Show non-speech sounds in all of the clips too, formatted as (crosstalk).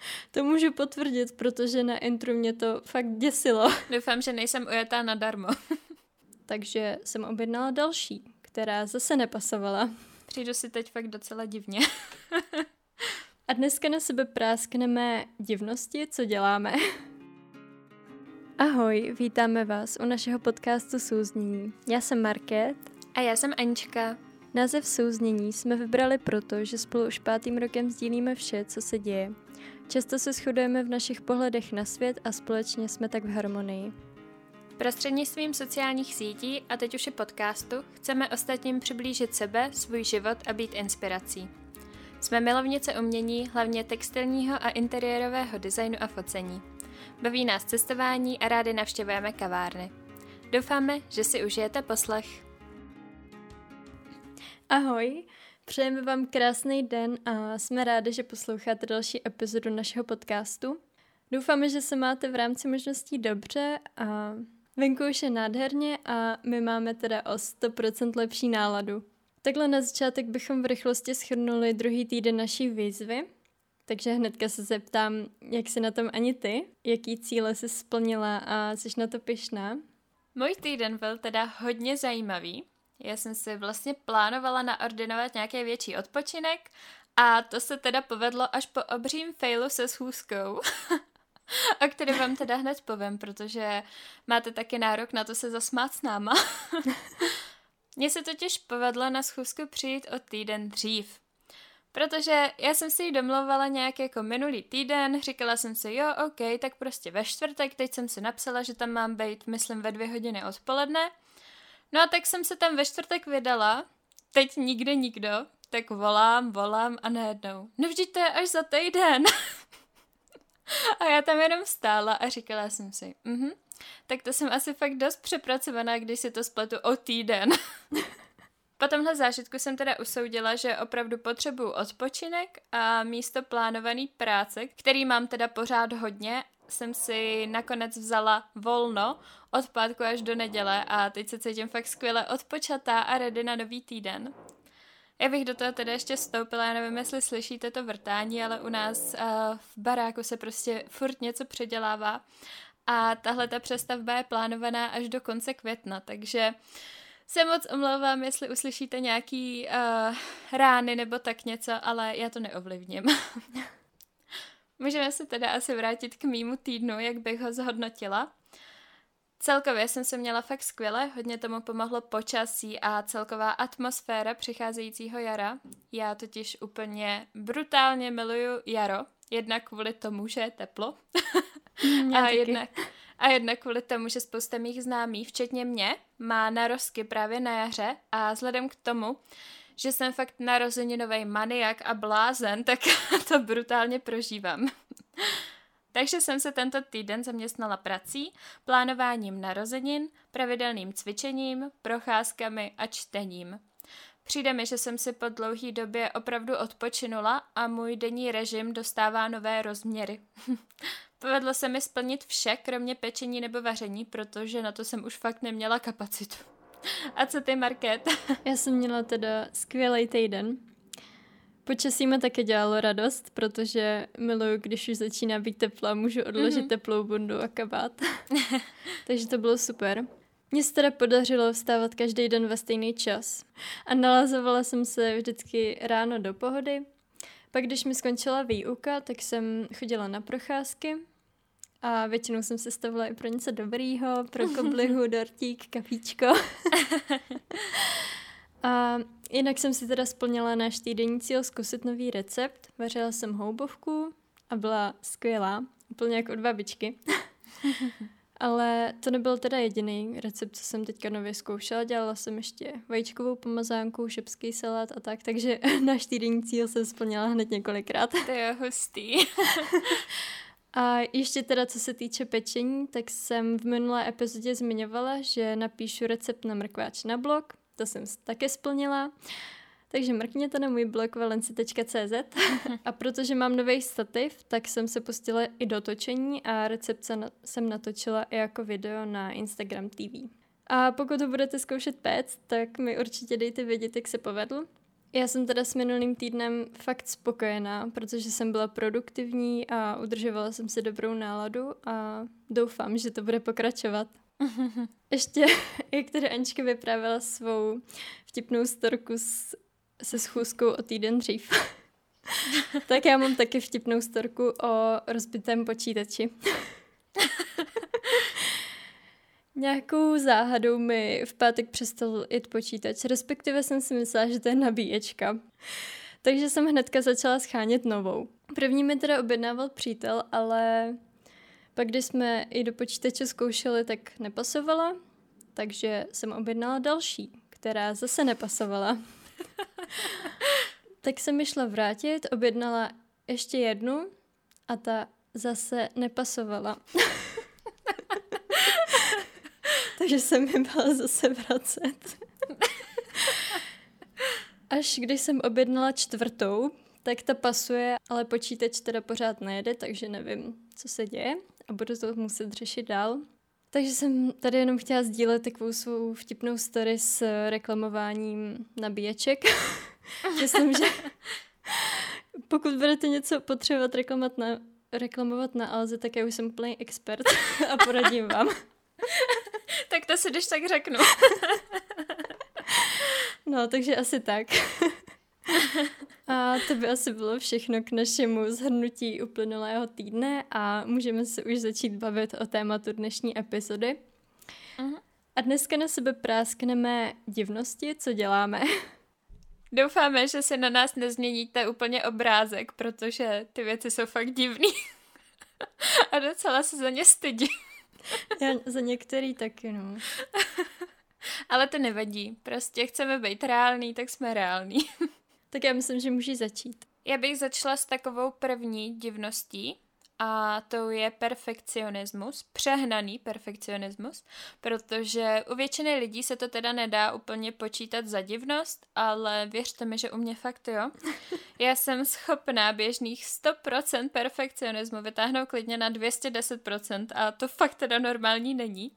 (laughs) To můžu potvrdit, protože na intru mě to fakt děsilo. (laughs) Doufám, že nejsem ujetá nadarmo. (laughs) Takže jsem objednala další, která zase nepasovala. Přijdu si teď fakt docela divně. A dneska na sebe práskneme divnosti, co děláme. Ahoj, vítáme vás u našeho podcastu Souznění. Já jsem Market. A já jsem Anička. Název Souznění jsme vybrali proto, že spolu už pátým rokem sdílíme vše, co se děje. Často se shodujeme v našich pohledech na svět a společně jsme tak v harmonii. Prostřednictvím sociálních sítí a teď už i podcastu chceme ostatním přiblížit sebe, svůj život a být inspirací. Jsme milovnice umění, hlavně textilního a interiérového designu a focení. Baví nás cestování a rádi navštěvujeme kavárny. Doufáme, že si užijete poslech. Ahoj, přejeme vám krásný den a jsme rádi, že posloucháte další epizodu našeho podcastu. Doufáme, že se máte v rámci možností dobře a venku už je nádherně a my máme teda o 100% lepší náladu. Takhle na začátek bychom v rychlosti schrnuli druhý týden naší výzvy, takže hnedka se zeptám, jak jsi na tom ani ty, jaký cíle jsi splnila a jsi na to pyšná? Můj týden byl teda hodně zajímavý. Já jsem si vlastně plánovala naordinovat nějaký větší odpočinek a to se teda povedlo až po obřím failu se schůzkou. (laughs) o který vám teda hned povím, protože máte taky nárok na to se zasmát s náma. (laughs) Mně se totiž povedlo na schůzku přijít o týden dřív. Protože já jsem si ji domlouvala nějak jako minulý týden, říkala jsem si, jo, ok, tak prostě ve čtvrtek, teď jsem si napsala, že tam mám být, myslím, ve dvě hodiny odpoledne. No a tak jsem se tam ve čtvrtek vydala, teď nikde nikdo, tak volám, volám a najednou, no vždyť to je až za týden. (laughs) a já tam jenom stála a říkala jsem si, mhm, tak to jsem asi fakt dost přepracovaná, když si to spletu o týden. (laughs) Po tomhle zážitku jsem teda usoudila, že opravdu potřebuju odpočinek a místo plánovaný práce, který mám teda pořád hodně, jsem si nakonec vzala volno od pátku až do neděle a teď se cítím fakt skvěle odpočatá a ready na nový týden. Já bych do toho teda ještě vstoupila, já nevím, jestli slyšíte to vrtání, ale u nás uh, v baráku se prostě furt něco předělává a tahle ta přestavba je plánovaná až do konce května, takže se moc omlouvám, jestli uslyšíte nějaký uh, rány nebo tak něco, ale já to neovlivním. (laughs) Můžeme se teda asi vrátit k mýmu týdnu, jak bych ho zhodnotila. Celkově jsem se měla fakt skvěle, hodně tomu pomohlo počasí a celková atmosféra přicházejícího jara. Já totiž úplně brutálně miluju jaro, jednak kvůli tomu, že je teplo Mm, (laughs) a, jednak, a jednak kvůli tomu, že spousta mých známých, včetně mě, má narozky právě na jaře a vzhledem k tomu, že jsem fakt narozeninový maniak a blázen, (laughs) tak to brutálně prožívám. (laughs) Takže jsem se tento týden zaměstnala prací, plánováním narozenin, pravidelným cvičením, procházkami a čtením. Přijde mi, že jsem si po dlouhé době opravdu odpočinula a můj denní režim dostává nové rozměry. (laughs) Povedlo se mi splnit vše, kromě pečení nebo vaření, protože na to jsem už fakt neměla kapacitu. (laughs) A co ty, Market? (laughs) Já jsem měla teda skvělý týden. Počasí mi také dělalo radost, protože miluju, když už začíná být teplo a můžu odložit mm-hmm. teplou bundu a kabát. (laughs) Takže to bylo super. Mně se teda podařilo vstávat každý den ve stejný čas a nalazovala jsem se vždycky ráno do pohody. Pak, když mi skončila výuka, tak jsem chodila na procházky a většinou jsem se stavila i pro něco dobrýho, pro (laughs) koblihu, dortík, kafíčko. (laughs) a jinak jsem si teda splnila náš týdenní cíl zkusit nový recept. Vařila jsem houbovku a byla skvělá, úplně jako od babičky. (laughs) Ale to nebyl teda jediný recept, co jsem teďka nově zkoušela. Dělala jsem ještě vajíčkovou pomazánku, šepský salát a tak, takže náš týdenní cíl jsem splnila hned několikrát. To je hustý. A ještě teda, co se týče pečení, tak jsem v minulé epizodě zmiňovala, že napíšu recept na mrkváč na blog. To jsem také splnila. Takže mrkněte na můj blog valenci.cz (laughs) a protože mám nový stativ, tak jsem se pustila i do točení a recept jsem natočila i jako video na Instagram TV. A pokud ho budete zkoušet péct, tak mi určitě dejte vědět, jak se povedl. Já jsem teda s minulým týdnem fakt spokojená, protože jsem byla produktivní a udržovala jsem si dobrou náladu a doufám, že to bude pokračovat. (laughs) Ještě, (laughs) jak tady Anička vyprávěla svou vtipnou storku s, se schůzkou o týden dřív, (laughs) tak já mám taky vtipnou storku o rozbitém počítači. Nějakou záhadou mi v pátek přestal jet počítač, respektive jsem si myslela, že to je nabíječka. Takže jsem hnedka začala schánět novou. První mi teda objednával přítel, ale pak, když jsme i do počítače zkoušeli, tak nepasovala, takže jsem objednala další, která zase nepasovala. (laughs) tak jsem mi šla vrátit, objednala ještě jednu a ta zase nepasovala. (laughs) takže jsem mi byla zase vracet. (laughs) Až když jsem objednala čtvrtou, tak ta pasuje, ale počítač teda pořád nejede, takže nevím, co se děje a budu to muset řešit dál. Takže jsem tady jenom chtěla sdílet takovou svou vtipnou story s reklamováním nabíječek. (laughs) Myslím, že pokud budete něco potřebovat reklamovat na, reklamovat na Alze, tak já už jsem úplný expert (laughs) a poradím vám. (laughs) tak to si když tak řeknu. no, takže asi tak. A to by asi bylo všechno k našemu zhrnutí uplynulého týdne a můžeme se už začít bavit o tématu dnešní epizody. Uh-huh. A dneska na sebe práskneme divnosti, co děláme. Doufáme, že se na nás nezměníte úplně obrázek, protože ty věci jsou fakt divný. (laughs) A docela se za ně stydím. (laughs) Já za některý taky, no. (laughs) Ale to nevadí. Prostě chceme být reální, tak jsme reální. (laughs) Tak já myslím, že můžeš začít. Já bych začala s takovou první divností, a to je perfekcionismus, přehnaný perfekcionismus, protože u většiny lidí se to teda nedá úplně počítat za divnost, ale věřte mi, že u mě fakt jo. (laughs) Já jsem schopná běžných 100% perfekcionismu vytáhnout klidně na 210% a to fakt teda normální není.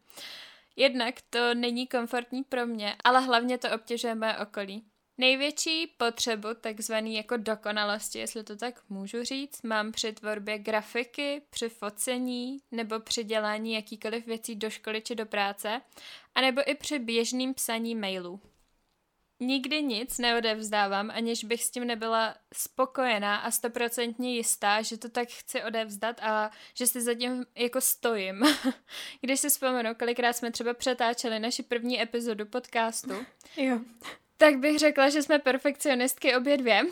Jednak to není komfortní pro mě, ale hlavně to obtěžuje moje okolí. Největší potřebu takzvaný jako dokonalosti, jestli to tak můžu říct, mám při tvorbě grafiky, při focení nebo při dělání jakýkoliv věcí do školy či do práce, anebo i při běžným psaní mailů. Nikdy nic neodevzdávám, aniž bych s tím nebyla spokojená a stoprocentně jistá, že to tak chci odevzdat a že si zatím jako stojím. (laughs) Když si vzpomenu, kolikrát jsme třeba přetáčeli naši první epizodu podcastu, jo. Tak bych řekla, že jsme perfekcionistky obě dvě. (laughs)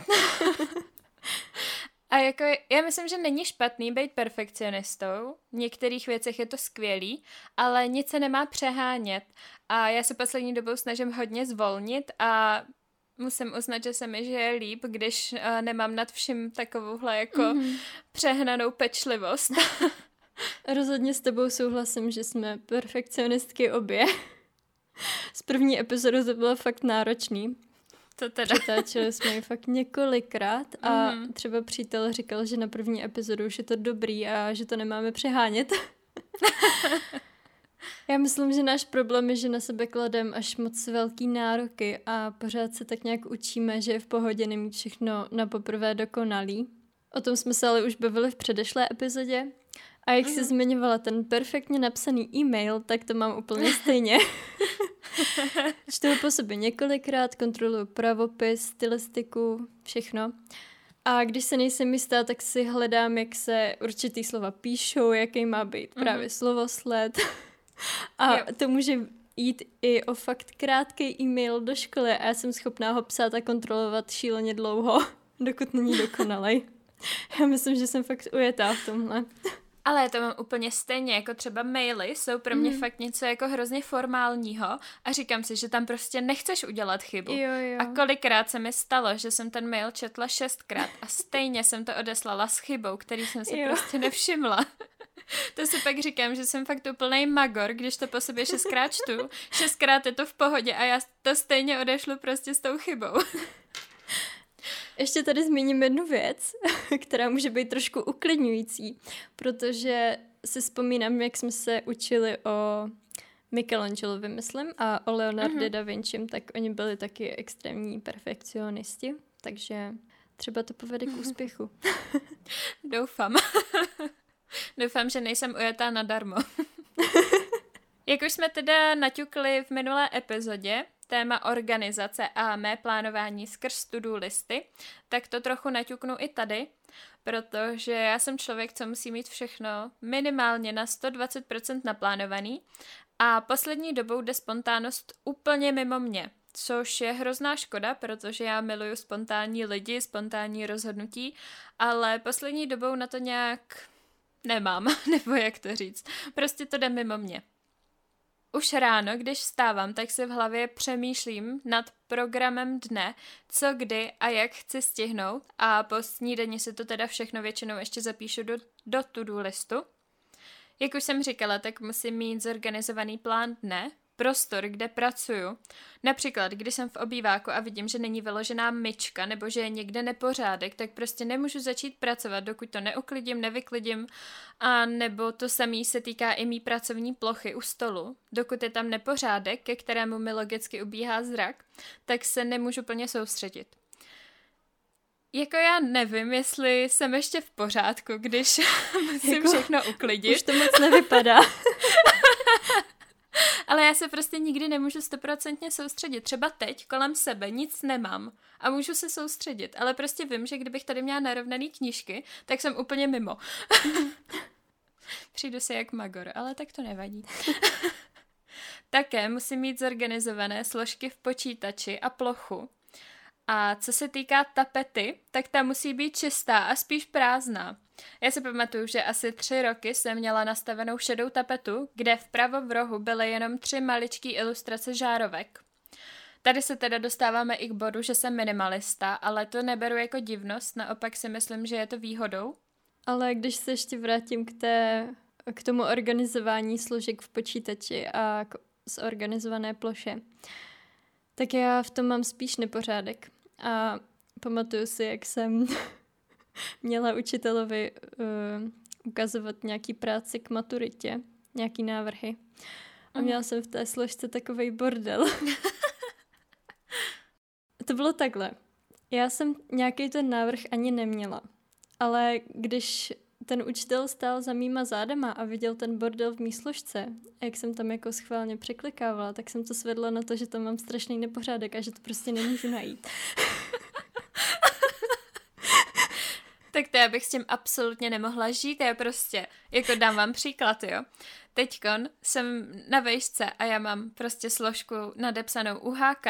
A jako, já myslím, že není špatný být perfekcionistou. V některých věcech je to skvělý, ale nic se nemá přehánět. A já se poslední dobou snažím hodně zvolnit a musím uznat, že se mi žije líp, když uh, nemám nad vším takovouhle jako mm-hmm. přehnanou pečlivost. (laughs) Rozhodně s tebou souhlasím, že jsme perfekcionistky obě. (laughs) Z první epizody to bylo fakt náročný. To teda. Přetáčeli jsme ji fakt několikrát a mm-hmm. třeba přítel říkal, že na první epizodu už je to dobrý a že to nemáme přehánět. (laughs) Já myslím, že náš problém je, že na sebe kladem až moc velký nároky a pořád se tak nějak učíme, že je v pohodě nemít všechno na poprvé dokonalý. O tom jsme se ale už bavili v předešlé epizodě a jak jsi mhm. zmiňovala ten perfektně napsaný e-mail, tak to mám úplně stejně. (laughs) (laughs) Čtu ho po sobě několikrát, kontroluji pravopis, stylistiku, všechno. A když se nejsem jistá, tak si hledám, jak se určitý slova píšou, jaký má být mm-hmm. právě slovosled. (laughs) A jo. to může jít i o fakt krátký e-mail do školy a já jsem schopná ho psát a kontrolovat šíleně dlouho, (laughs) dokud není dokonalej. Já myslím, že jsem fakt ujetá v tomhle. Ale to mám úplně stejně, jako třeba maily jsou pro mě mm. fakt něco jako hrozně formálního a říkám si, že tam prostě nechceš udělat chybu. Jo, jo. A kolikrát se mi stalo, že jsem ten mail četla šestkrát a stejně jsem to odeslala s chybou, který jsem si jo. prostě nevšimla. (laughs) To si pak říkám, že jsem fakt úplný magor, když to po sobě šestkrát čtu. (laughs) Šestkrát je to v pohodě a já to stejně odešlu prostě s tou chybou. (laughs) Ještě tady zmíním jednu věc, (laughs) která může být trošku uklidňující, protože si vzpomínám, jak jsme se učili o Michelangelovi, myslím, a o Leonardo mm-hmm. da Vinci, tak oni byli taky extrémní perfekcionisti, takže třeba to povede k úspěchu. (laughs) (laughs) Doufám. Doufám, že nejsem ujetá nadarmo. Jak už jsme teda naťukli v minulé epizodě, téma organizace a mé plánování skrz to-do listy, tak to trochu naťuknu i tady, protože já jsem člověk, co musí mít všechno minimálně na 120% naplánovaný a poslední dobou jde spontánnost úplně mimo mě, což je hrozná škoda, protože já miluju spontánní lidi, spontánní rozhodnutí, ale poslední dobou na to nějak nemám, (laughs) nebo jak to říct. Prostě to jde mimo mě. Už ráno, když vstávám, tak si v hlavě přemýšlím nad programem dne, co kdy a jak chci stihnout a po snídani si to teda všechno většinou ještě zapíšu do, do to-do listu. Jak už jsem říkala, tak musím mít zorganizovaný plán dne, prostor, kde pracuju. Například, když jsem v obýváku a vidím, že není vyložená myčka nebo že je někde nepořádek, tak prostě nemůžu začít pracovat, dokud to neuklidím, nevyklidím. A nebo to samý se týká i mý pracovní plochy u stolu. Dokud je tam nepořádek, ke kterému mi logicky ubíhá zrak, tak se nemůžu plně soustředit. Jako já nevím, jestli jsem ještě v pořádku, když (laughs) musím jako, všechno uklidit. Už to moc nevypadá. (laughs) (laughs) Ale já se prostě nikdy nemůžu stoprocentně soustředit. Třeba teď kolem sebe nic nemám a můžu se soustředit, ale prostě vím, že kdybych tady měla narovnaný knížky, tak jsem úplně mimo. (laughs) Přijdu si jak magor, ale tak to nevadí. (laughs) Také musím mít zorganizované složky v počítači a plochu. A co se týká tapety, tak ta musí být čistá a spíš prázdná. Já si pamatuju, že asi tři roky jsem měla nastavenou šedou tapetu, kde vpravo v rohu byly jenom tři maličký ilustrace žárovek. Tady se teda dostáváme i k bodu, že jsem minimalista, ale to neberu jako divnost, naopak si myslím, že je to výhodou. Ale když se ještě vrátím k, té, k tomu organizování složek v počítači a k zorganizované ploše, tak já v tom mám spíš nepořádek. A pamatuju si, jak jsem měla učitelovi uh, ukazovat nějaký práci k maturitě, nějaký návrhy. A mhm. měla jsem v té složce takový bordel. (laughs) to bylo takhle. Já jsem nějaký ten návrh ani neměla. Ale když ten učitel stál za mýma zádama a viděl ten bordel v mý složce, a jak jsem tam jako schválně překlikávala, tak jsem to svedla na to, že tam mám strašný nepořádek a že to prostě nemůžu najít. (laughs) tak to já bych s tím absolutně nemohla žít, já prostě, jako dám vám příklad, jo. Teďkon jsem na vejšce a já mám prostě složku nadepsanou UHK,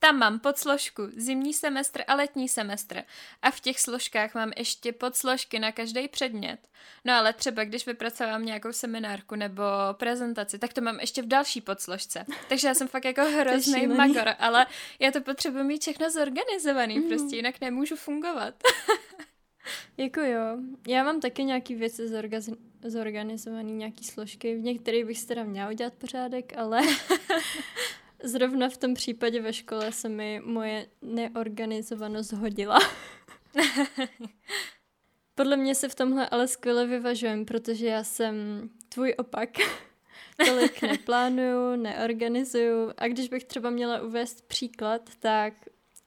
tam mám podsložku zimní semestr a letní semestr a v těch složkách mám ještě podsložky na každý předmět. No ale třeba když vypracovám nějakou seminárku nebo prezentaci, tak to mám ještě v další podsložce. Takže já jsem fakt jako (laughs) hrozný magor, ale já to potřebuji mít všechno zorganizovaný, mm. prostě jinak nemůžu fungovat. (laughs) Jako jo, já mám taky nějaký věci zorga- zorganizovaný, nějaký složky, v některých bych si teda měla udělat pořádek, ale (laughs) zrovna v tom případě ve škole se mi moje neorganizovanost hodila. (laughs) Podle mě se v tomhle ale skvěle vyvažujem, protože já jsem tvůj opak. (laughs) Tolik neplánuju, neorganizuju a když bych třeba měla uvést příklad, tak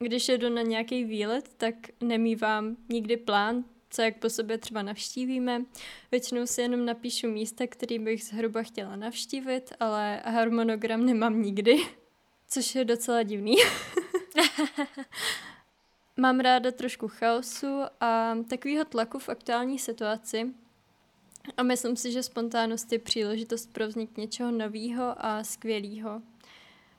když jedu na nějaký výlet, tak nemývám nikdy plán, co jak po sobě třeba navštívíme. Většinou si jenom napíšu místa, který bych zhruba chtěla navštívit, ale harmonogram nemám nikdy, (laughs) což je docela divný. (laughs) Mám ráda trošku chaosu a takového tlaku v aktuální situaci. A myslím si, že spontánnost je příležitost pro vznik něčeho nového a skvělého.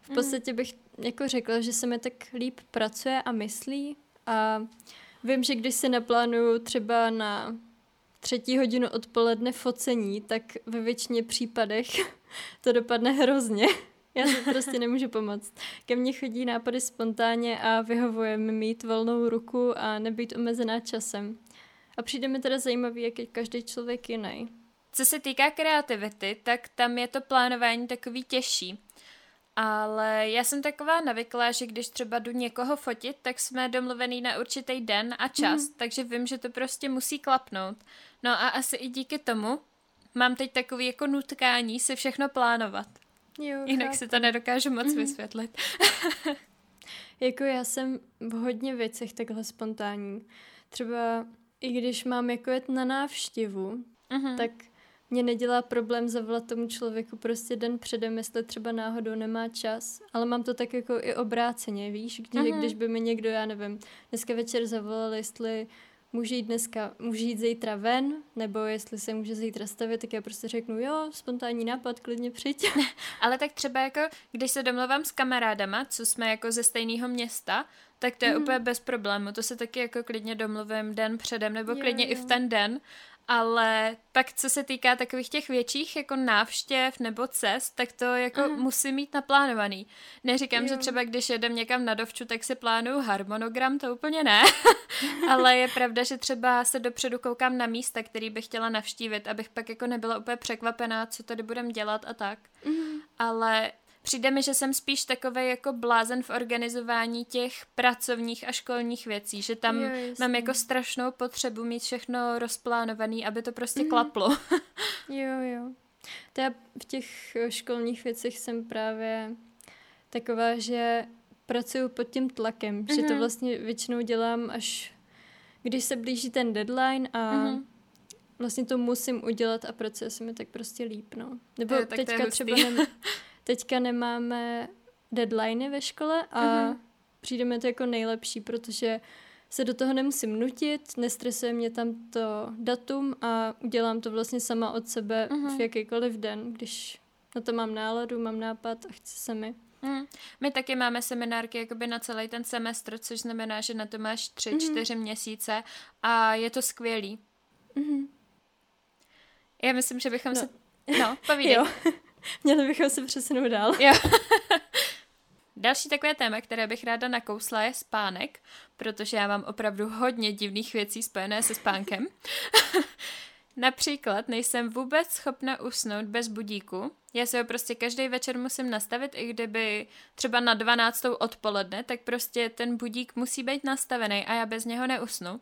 V mm. podstatě bych jako řekla, že se mi tak líp pracuje a myslí a vím, že když si naplánuju třeba na třetí hodinu odpoledne focení, tak ve většině případech (laughs) to dopadne hrozně. Já si prostě nemůžu pomoct. Ke mně chodí nápady spontánně a vyhovuje mi mít volnou ruku a nebýt omezená časem. A přijde mi teda zajímavý, jak je každý člověk jiný. Co se týká kreativity, tak tam je to plánování takový těžší. Ale já jsem taková navyklá, že když třeba jdu někoho fotit, tak jsme domluvený na určitý den a čas, mm. takže vím, že to prostě musí klapnout. No a asi i díky tomu mám teď takový jako nutkání si všechno plánovat. Jo, Jinak chápu. si to nedokážu moc mm-hmm. vysvětlit. (laughs) Jako já jsem v hodně věcech takhle spontánní. Třeba i když mám jako jet na návštěvu, Mm-hmm. tak mě nedělá problém zavolat tomu člověku prostě den předem, jestli třeba náhodou nemá čas, ale mám to tak jako i obráceně, víš, kdy, Mhm. když by mi někdo, já nevím, dneska večer zavolal, jestli může jít dneska, může jít zítra ven, nebo jestli se může zítra stavit, tak já prostě řeknu, jo, spontánní nápad, klidně přijď. (laughs) Ale tak třeba jako, když se domluvám s kamarádama, co jsme jako ze stejného města, tak to je Mhm. úplně bez problému. To se taky jako klidně domluvím den předem, nebo Jo, klidně i v jo. ten den. Ale pak, co se týká takových těch větších jako návštěv nebo cest, tak to jako Aha. musím mít naplánovaný. Neříkám, že Jo. třeba když jedem někam na dovču, tak si plánuju harmonogram, to úplně ne. (laughs) Ale je pravda, že třeba se dopředu koukám na místa, který bych chtěla navštívit, abych pak jako nebyla úplně překvapená, co tady budem dělat a tak ale přijde mi, že jsem spíš takový jako blázen v organizování těch pracovních a školních věcí, že tam Jo, mám jako strašnou potřebu mít všechno rozplánovaný, aby to prostě Mhm. klaplo. (laughs) Jo, jo. To já v těch eh, školních věcech jsem právě taková, že pracuju pod tím tlakem, že to Mhm. vlastně většinou dělám až když se blíží ten deadline a Mhm. vlastně to musím udělat a pracuje se mi tak prostě líp, no. Nebo je teďka třeba nem, (laughs) teďka nemáme deadliny ve škole a Mhm. přijde mi to jako nejlepší, protože se do toho nemusím nutit, nestresuje mě tam to datum a udělám to vlastně sama od sebe Mhm. v jakýkoliv den, když na to mám náladu, mám nápad a chce se mi. Hmm. My taky máme seminárky jakoby na celý ten semestr, což znamená, že na to máš tři, Mhm. čtyři měsíce a je to skvělý. Mhm. Já myslím, že bychom No. se... No, povídej. (laughs) Jo, (laughs) měli bychom se přesunout dál. Jo. (laughs) Další takové téma, které bych ráda nakousla, je spánek, protože já mám opravdu hodně divných věcí spojené se spánkem. (laughs) Například nejsem vůbec schopna usnout bez budíku. Já si ho prostě každý večer musím nastavit, i kdyby třeba na 12. odpoledne, tak prostě ten budík musí být nastavený a já bez něho neusnu.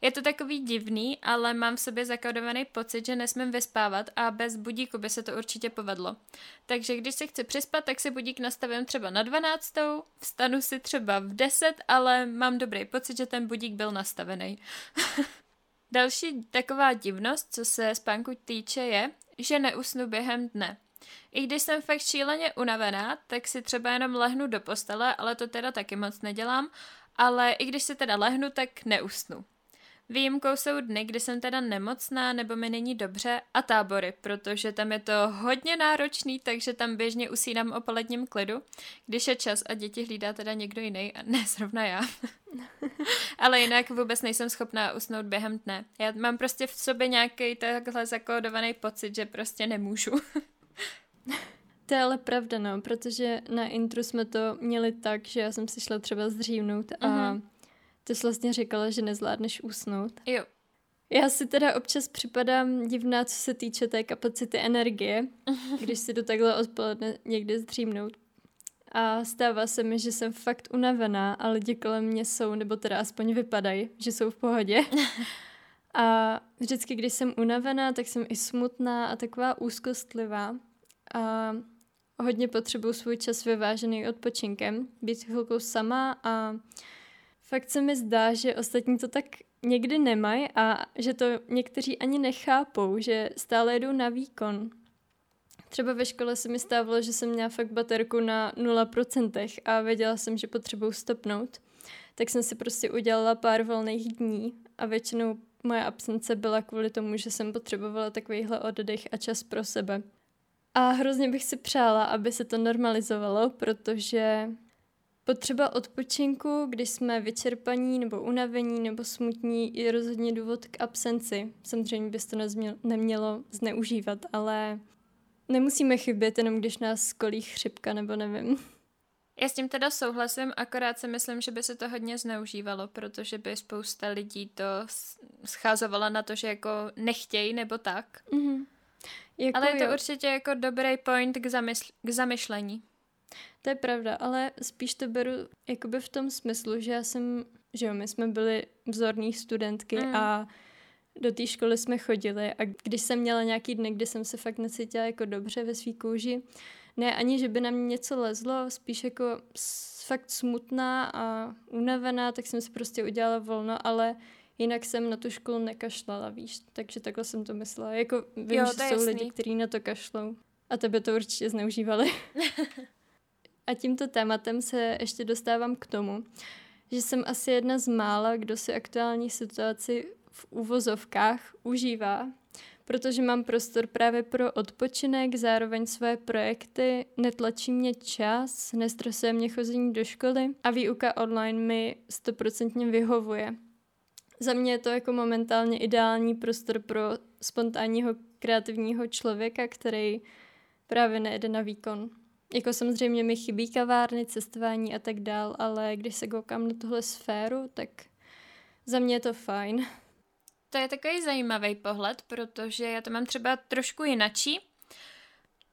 Je to takový divný, ale mám v sobě zakodovaný pocit, že nesmím vyspávat a bez budíku by se to určitě povedlo. Takže když se chci přispat, tak si budík nastavím třeba na 12. Vstanu si třeba v 10, ale mám dobrý pocit, že ten budík byl nastavený. (laughs) Další taková divnost, co se spánku týče, je, že neusnu během dne. I když jsem fakt šíleně unavená, tak si třeba jenom lehnu do postele, ale to teda taky moc nedělám, ale i když si teda lehnu, tak neusnu. Výjimkou jsou dny, kdy jsem teda nemocná nebo mi není dobře a tábory, protože tam je to hodně náročný, takže tam běžně usínám o poledním klidu, když je čas a děti hlídá teda někdo jiný a ne zrovna já. (laughs) Ale jinak vůbec nejsem schopná usnout během dne. Já mám prostě v sobě nějaký takhle zakódovaný pocit, že prostě nemůžu. (laughs) To je ale pravda, no, protože na intru jsme to měli tak, že já jsem si šla třeba zdřívnout a Mhm. Ty jsi vlastně říkala, že nezvládneš usnout. Jo. Já si teda občas připadám divná, co se týče té kapacity energie, (laughs) když si jdu takhle odpoledne někdy zdřímnout. A stává se mi, že jsem fakt unavená a lidi kolem mě jsou, nebo teda aspoň vypadají, že jsou v pohodě. (laughs) A vždycky, když jsem unavená, tak jsem i smutná a taková úzkostlivá. A hodně potřebuju svůj čas vyvážený odpočinkem, být chvilkou sama a fakt se mi zdá, že ostatní to tak někdy nemají a že to někteří ani nechápou, že stále jdou na výkon. Třeba ve škole se mi stávalo, že jsem měla fakt baterku na 0% a věděla jsem, že potřebuju stopnout. Tak jsem si prostě udělala pár volných dní a většinou moje absence byla kvůli tomu, že jsem potřebovala takovýhle oddech a čas pro sebe. A hrozně bych si přála, aby se to normalizovalo, protože potřeba odpočinku, když jsme vyčerpaní nebo unavení nebo smutní, je rozhodně důvod k absenci. Samozřejmě bys to nemělo zneužívat, ale nemusíme chybět jenom, když nás kolí chřipka nebo nevím. Já s tím teda souhlasím, akorát si myslím, že by se to hodně zneužívalo, protože by spousta lidí to scházovala na to, že jako nechtějí nebo tak. Mhm. Jako Ale je to jo, určitě jako dobrý point k, zamysl- k zamyšlení. To je pravda, ale spíš to beru jakoby v tom smyslu, že já jsem, že jo, my jsme byli vzorní studentky Mm. a do té školy jsme chodili a když jsem měla nějaký dny, kdy jsem se fakt necítila jako dobře ve svý kůži, ne ani, že by na mě něco lezlo, spíš jako fakt smutná a unavená, tak jsem si prostě udělala volno, ale jinak jsem na tu školu nekašlala, víš, takže takhle jsem to myslela. Jako vím, jo, že jsou jasný. lidi, kteří na to kašlou a tebe to určitě zneužívali. (laughs) a tímto tématem se ještě dostávám k tomu, že jsem asi jedna z mála, kdo si aktuální situaci v uvozovkách užívá, protože mám prostor právě pro odpočinek, zároveň své projekty, netlačí mě čas, nestresuje mě chození do školy a výuka online mi stoprocentně vyhovuje. Za mě je to jako momentálně ideální prostor pro spontánního kreativního člověka, který právě nejde na výkon. Jako samozřejmě mi chybí kavárny, cestování a tak dál, ale když se koukám na tuhle sféru, tak za mě je to fajn. To je takový zajímavý pohled, protože já to mám třeba trošku jinačí.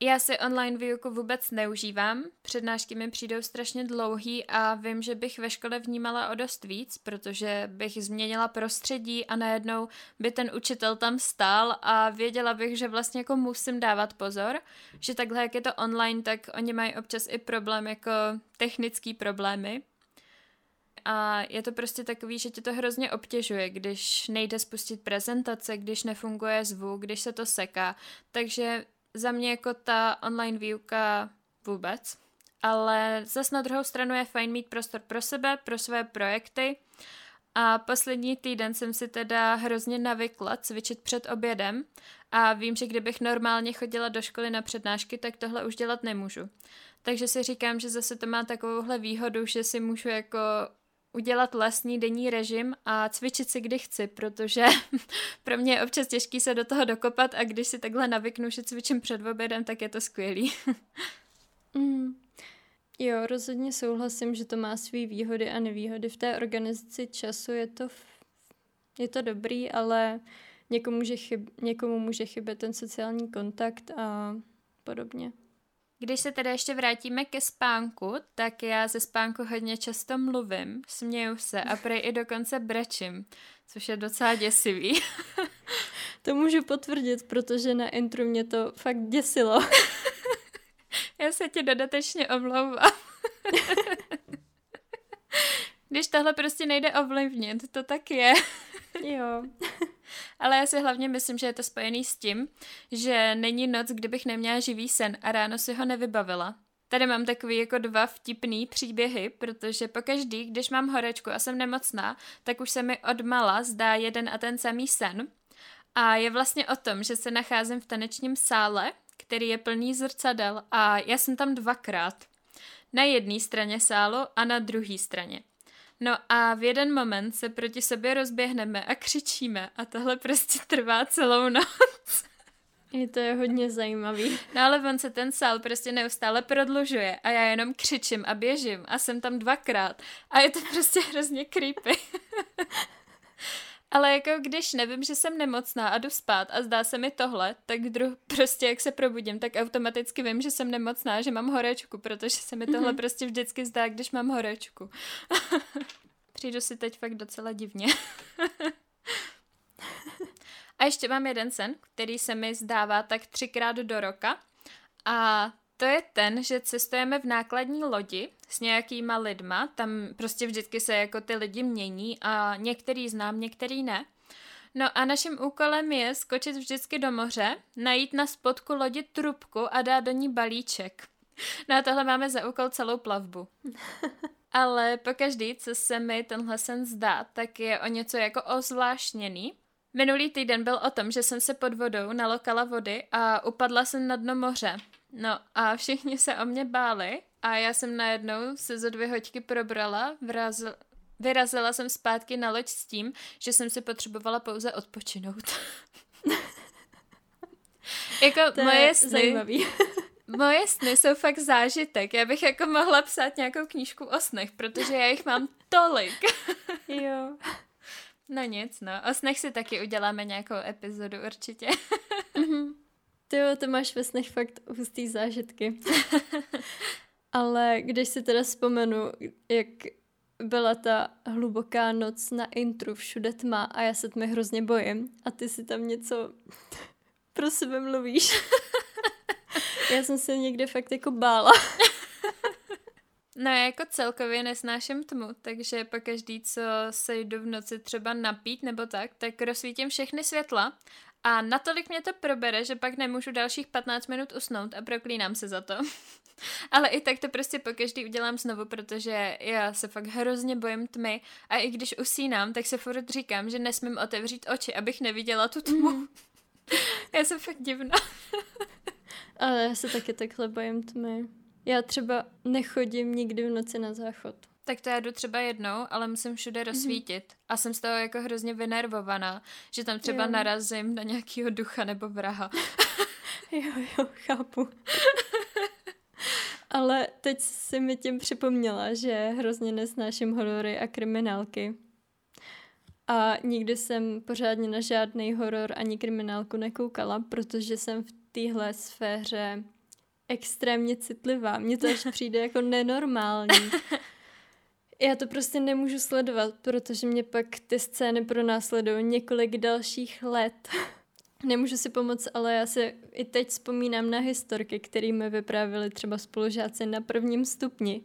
Já si online výuku vůbec neužívám, přednášky mi přijdou strašně dlouhý a vím, že bych ve škole vnímala o dost víc, protože bych změnila prostředí a najednou by ten učitel tam stál a věděla bych, že vlastně jako musím dávat pozor, že takhle, jak je to online, tak oni mají občas i problém jako technický problémy, a je to prostě takový, že tě to hrozně obtěžuje, když nejde spustit prezentace, když nefunguje zvuk, když se to seká. Takže za mě jako ta online výuka vůbec. Ale zas na druhou stranu je fajn mít prostor pro sebe, pro své projekty. A poslední týden jsem si teda hrozně navykla cvičit před obědem a vím, že kdybych normálně chodila do školy na přednášky, tak tohle už dělat nemůžu. Takže si říkám, že zase to má takovouhle výhodu, že si můžu jako udělat vlastní denní režim a cvičit si, kdy chci, protože (laughs) pro mě je občas těžký se do toho dokopat a když si takhle navyknu, že cvičím před obědem, tak je to skvělý. (laughs) mm. Jo, rozhodně souhlasím, že to má své výhody a nevýhody. V té organizaci času je to, je to dobrý, ale někomu může, chyb, někomu může chybět ten sociální kontakt a podobně. Když se teda ještě vrátíme ke spánku, tak já ze spánku hodně často mluvím, směju se a prej i dokonce brečím, což je docela děsivý. (laughs) to můžu potvrdit, protože na intru mě to fakt děsilo. (laughs) já se ti dodatečně omlouvám. (laughs) Když tohle prostě nejde ovlivnit, to tak je. jo. Ale já si hlavně myslím, že je to spojený s tím, že není noc, kdybych neměla živý sen a ráno si ho nevybavila. Tady mám takový jako dva vtipný příběhy, protože pokaždý, když mám horečku a jsem nemocná, tak už se mi odmala zdá jeden a ten samý sen. A je vlastně o tom, že se nacházím v tanečním sále, který je plný zrcadel a já jsem tam dvakrát. Na jedné straně sálu a na druhé straně. No a v jeden moment se proti sobě rozběhneme a křičíme a tohle prostě trvá celou noc. (laughs) Je to je hodně zajímavý. No ale on se ten sál prostě neustále prodlužuje a já jenom křičím a běžím a jsem tam dvakrát a je to prostě hrozně creepy. (laughs) Ale jako když nevím, že jsem nemocná a jdu spát a zdá se mi tohle, tak druh, (laughs) prostě jak se probudím, tak automaticky vím, že jsem nemocná, že mám horečku, protože se mi tohle mm-hmm. prostě vždycky zdá, když mám horečku. (laughs) Přijdu si teď fakt docela divně. (laughs) a ještě mám jeden sen, který se mi zdává tak třikrát do roka. A to je ten, že cestujeme v nákladní lodi s nějakýma lidma, tam prostě vždycky se jako ty lidi mění a některý znám, některý ne. No a naším úkolem je skočit vždycky do moře, najít na spodku lodi trubku a dát do ní balíček. No a tohle máme za úkol celou plavbu. (laughs) Ale pokaždý, co se mi tenhle sen zdá, tak je o něco jako ozvláštněný. Minulý týden byl o tom, že jsem se pod vodou nalokala vody a upadla jsem na dno moře. No a všichni se o mě báli a já jsem najednou se za dvě hoďky probrala, vrazil, vyrazila jsem zpátky na loď s tím, že jsem si potřebovala pouze odpočinout. (laughs) jako to moje sny, zajímavý. (laughs) moje sny jsou fakt zážitek. Já bych jako mohla psát nějakou knížku o snech, protože já jich mám tolik. (laughs) jo. No nic, no. O snech si taky uděláme nějakou epizodu určitě. mm-hmm. Ty jo, to máš ve snech fakt hustý zážitky. (laughs) Ale když si teda vzpomenu, jak byla ta hluboká noc na intru, všude tma a já se tmy hrozně bojím a ty si tam něco (laughs) pro sebe mluvíš. (laughs) Já jsem se někde fakt jako bála. No já jako celkově nesnáším tmu, takže po každý, co se jdu v noci třeba napít nebo tak, tak rozsvítím všechny světla a natolik mě to probere, že pak nemůžu dalších 15 minut usnout a proklínám se za to. (laughs) Ale i tak to prostě po každý udělám znovu, protože já se fakt hrozně bojím tmy a i když usínám, tak se furt říkám, že nesmím otevřít oči, abych neviděla tu tmu. Mm. (laughs) já jsem fakt divná. (laughs) Ale já se taky takhle bojím tmy. Já třeba nechodím nikdy v noci na záchod. Tak to já jdu třeba jednou, ale musím všude mhm. rozsvítit. Mm-hmm. A jsem z toho jako hrozně vynervovaná, že tam třeba jo. narazím na nějakýho ducha nebo vraha. (laughs) jo, jo, chápu. (laughs) ale teď si mi tím připomněla, že hrozně nesnáším horory a kriminálky. A nikdy jsem pořádně na žádný horor ani kriminálku nekoukala, protože jsem v téhle sféře extrémně citlivá. Mně to až (laughs) přijde jako nenormální. Já to prostě nemůžu sledovat, protože mě pak ty scény pronásledují několik dalších let. (laughs) Nemůžu si pomoct, ale já si i teď vzpomínám na historky, které mi vyprávěli třeba spolužáci na prvním stupni.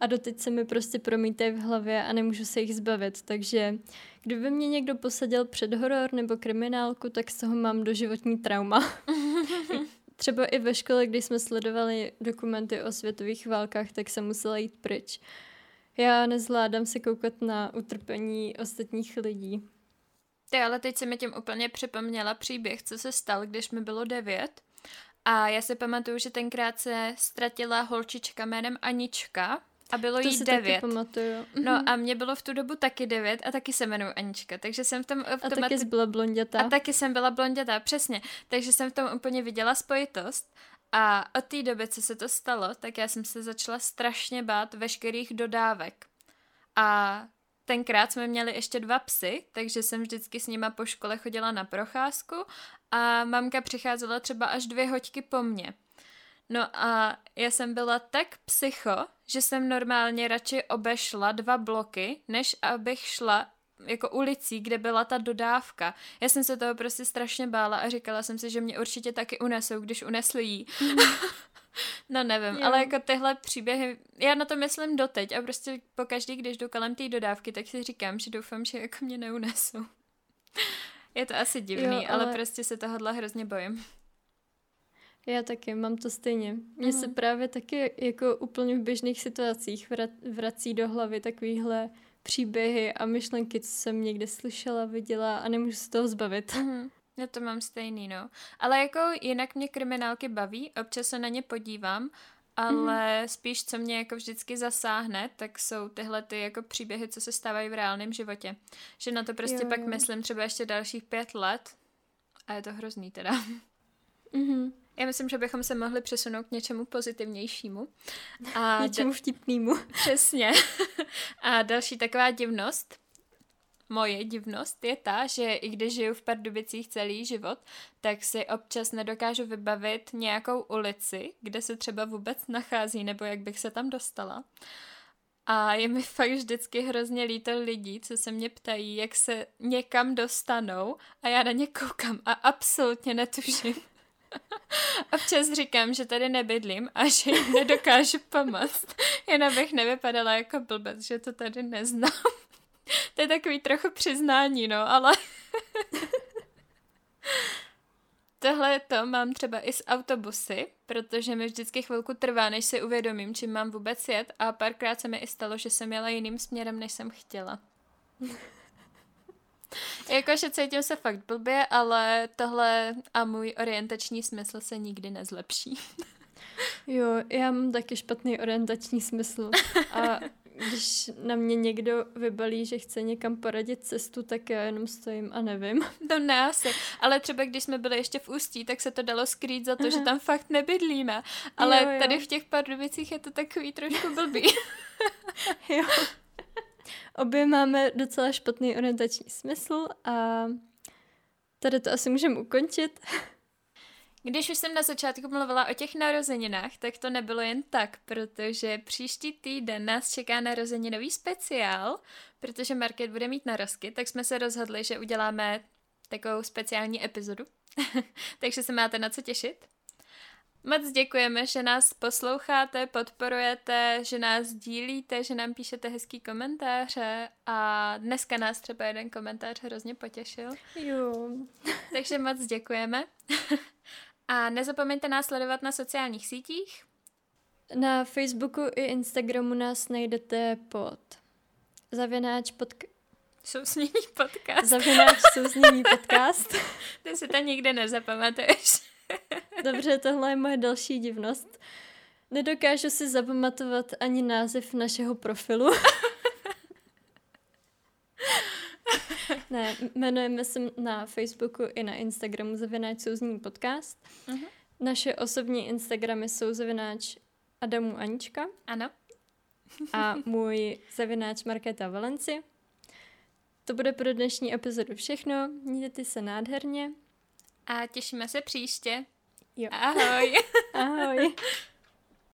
A doteď se mi prostě promítají v hlavě a nemůžu se jich zbavit. Takže kdyby mě někdo posadil před horor nebo kriminálku, tak z toho mám doživotní trauma. (laughs) třeba i ve škole, když jsme sledovali dokumenty o světových válkách, tak jsem musela jít pryč. Já nezvládám se koukat na utrpení ostatních lidí. Ty, ale teď se mi tím úplně připomněla příběh, co se stal, když mi bylo devět. A já si pamatuju, že tenkrát se ztratila holčička jménem Anička a bylo to jí si devět. Taky pamatuju. No mhm. a mě bylo v tu dobu taky devět a taky se jmenuji Anička, takže jsem v tom... V a taky jsi byla blondětá. A taky jsem byla blondětá, přesně. Takže jsem v tom úplně viděla spojitost. A od té doby, co se to stalo, tak já jsem se začala strašně bát veškerých dodávek. A tenkrát jsme měli ještě dva psy, takže jsem vždycky s nima po škole chodila na procházku a mamka přicházela třeba až dvě hoďky po mně. No a já jsem byla tak psycho, že jsem normálně radši obešla dva bloky, než abych šla jako ulicí, kde byla ta dodávka. Já jsem se toho prostě strašně bála a říkala jsem si, že mě určitě taky unesou, když unesli jí. (laughs) no nevím, jo. ale jako tyhle příběhy, já na to myslím doteď a prostě po každý, když jdu kolem té dodávky, tak si říkám, že doufám, že jako mě neunesou. (laughs) Je to asi divný, jo, ale... ale prostě se tohohle hrozně bojím. Já taky, mám to stejně. Mně se právě taky jako úplně v běžných situacích vrací do hlavy takovýhle příběhy a myšlenky, co jsem někde slyšela, viděla a nemůžu se toho zbavit. Mm-hmm. Já to mám stejný, no. Ale jako jinak mě kriminálky baví, občas se na ně podívám, ale mm. spíš, co mě jako vždycky zasáhne, tak jsou tyhle ty jako příběhy, co se stávají v reálném životě. Že na to prostě jo, pak jo. myslím třeba ještě dalších pět let a je to hrozný teda. Mm-hmm. (laughs) Já myslím, že bychom se mohli přesunout k něčemu pozitivnějšímu. A (laughs) něčemu vtipnému. (laughs) Přesně. A další taková divnost, moje divnost je ta, že i když žiju v Pardubicích celý život, tak si občas nedokážu vybavit nějakou ulici, kde se třeba vůbec nachází, nebo jak bych se tam dostala. A je mi fakt vždycky hrozně líto lidí, co se mě ptají, jak se někam dostanou a já na ně koukám a absolutně netuším. (laughs) Občas říkám, že tady nebydlím a že jim nedokážu pomoct. Jen abych nevypadala jako blbec, že to tady neznám. (laughs) To je takový trochu přiznání, no, ale... (laughs) Tohle to mám třeba i s autobusy, protože mi vždycky chvilku trvá, než si uvědomím, čím mám vůbec jet a párkrát se mi i stalo, že jsem jela jiným směrem, než jsem chtěla. Jakože cítím se fakt blbě, ale tohle a můj orientační smysl se nikdy nezlepší. jo, já mám taky špatný orientační smysl. A když na mě někdo vybalí, že chce někam poradit cestu, tak já jenom stojím a nevím. To ne asi. Ale třeba když jsme byli ještě v Ústí, tak se to dalo skrýt za to, Aha. že tam fakt nebydlíme. Ale jo, jo. tady v těch Pardubicích je to takový trošku blbý. (laughs) jo. Obě máme docela špatný orientační smysl a tady to asi můžeme ukončit. Když už jsem na začátku mluvila o těch narozeninách, tak to nebylo jen tak, protože příští týden nás čeká narozeninový speciál, protože Market bude mít narozky, tak jsme se rozhodli, že uděláme takovou speciální epizodu. (laughs) Takže se máte na co těšit. Moc děkujeme, že nás posloucháte, podporujete, že nás dílíte, že nám píšete hezký komentáře a dneska nás třeba jeden komentář hrozně potěšil. Jo. (laughs) Takže moc děkujeme. (laughs) A nezapomeňte nás sledovat na sociálních sítích. Na Facebooku i Instagramu nás najdete pod zavináč pod... Sousnění podcast. Zavináč sousnění (laughs) podcast. Ty si to nikdy nezapamatuješ. Dobře, tohle je moje další divnost. Nedokážu si zapamatovat ani název našeho profilu. (laughs) ne, jmenujeme se na Facebooku i na Instagramu Zavináč souzní podcast. Uh-huh. Naše osobní Instagramy jsou Zavináč Adamu Anička. Ano. a můj Zavináč Markéta Valenci. To bude pro dnešní epizodu všechno. Mějte se nádherně. A těšíme se příště. Jo. Ahoj. (laughs) Ahoj. (laughs)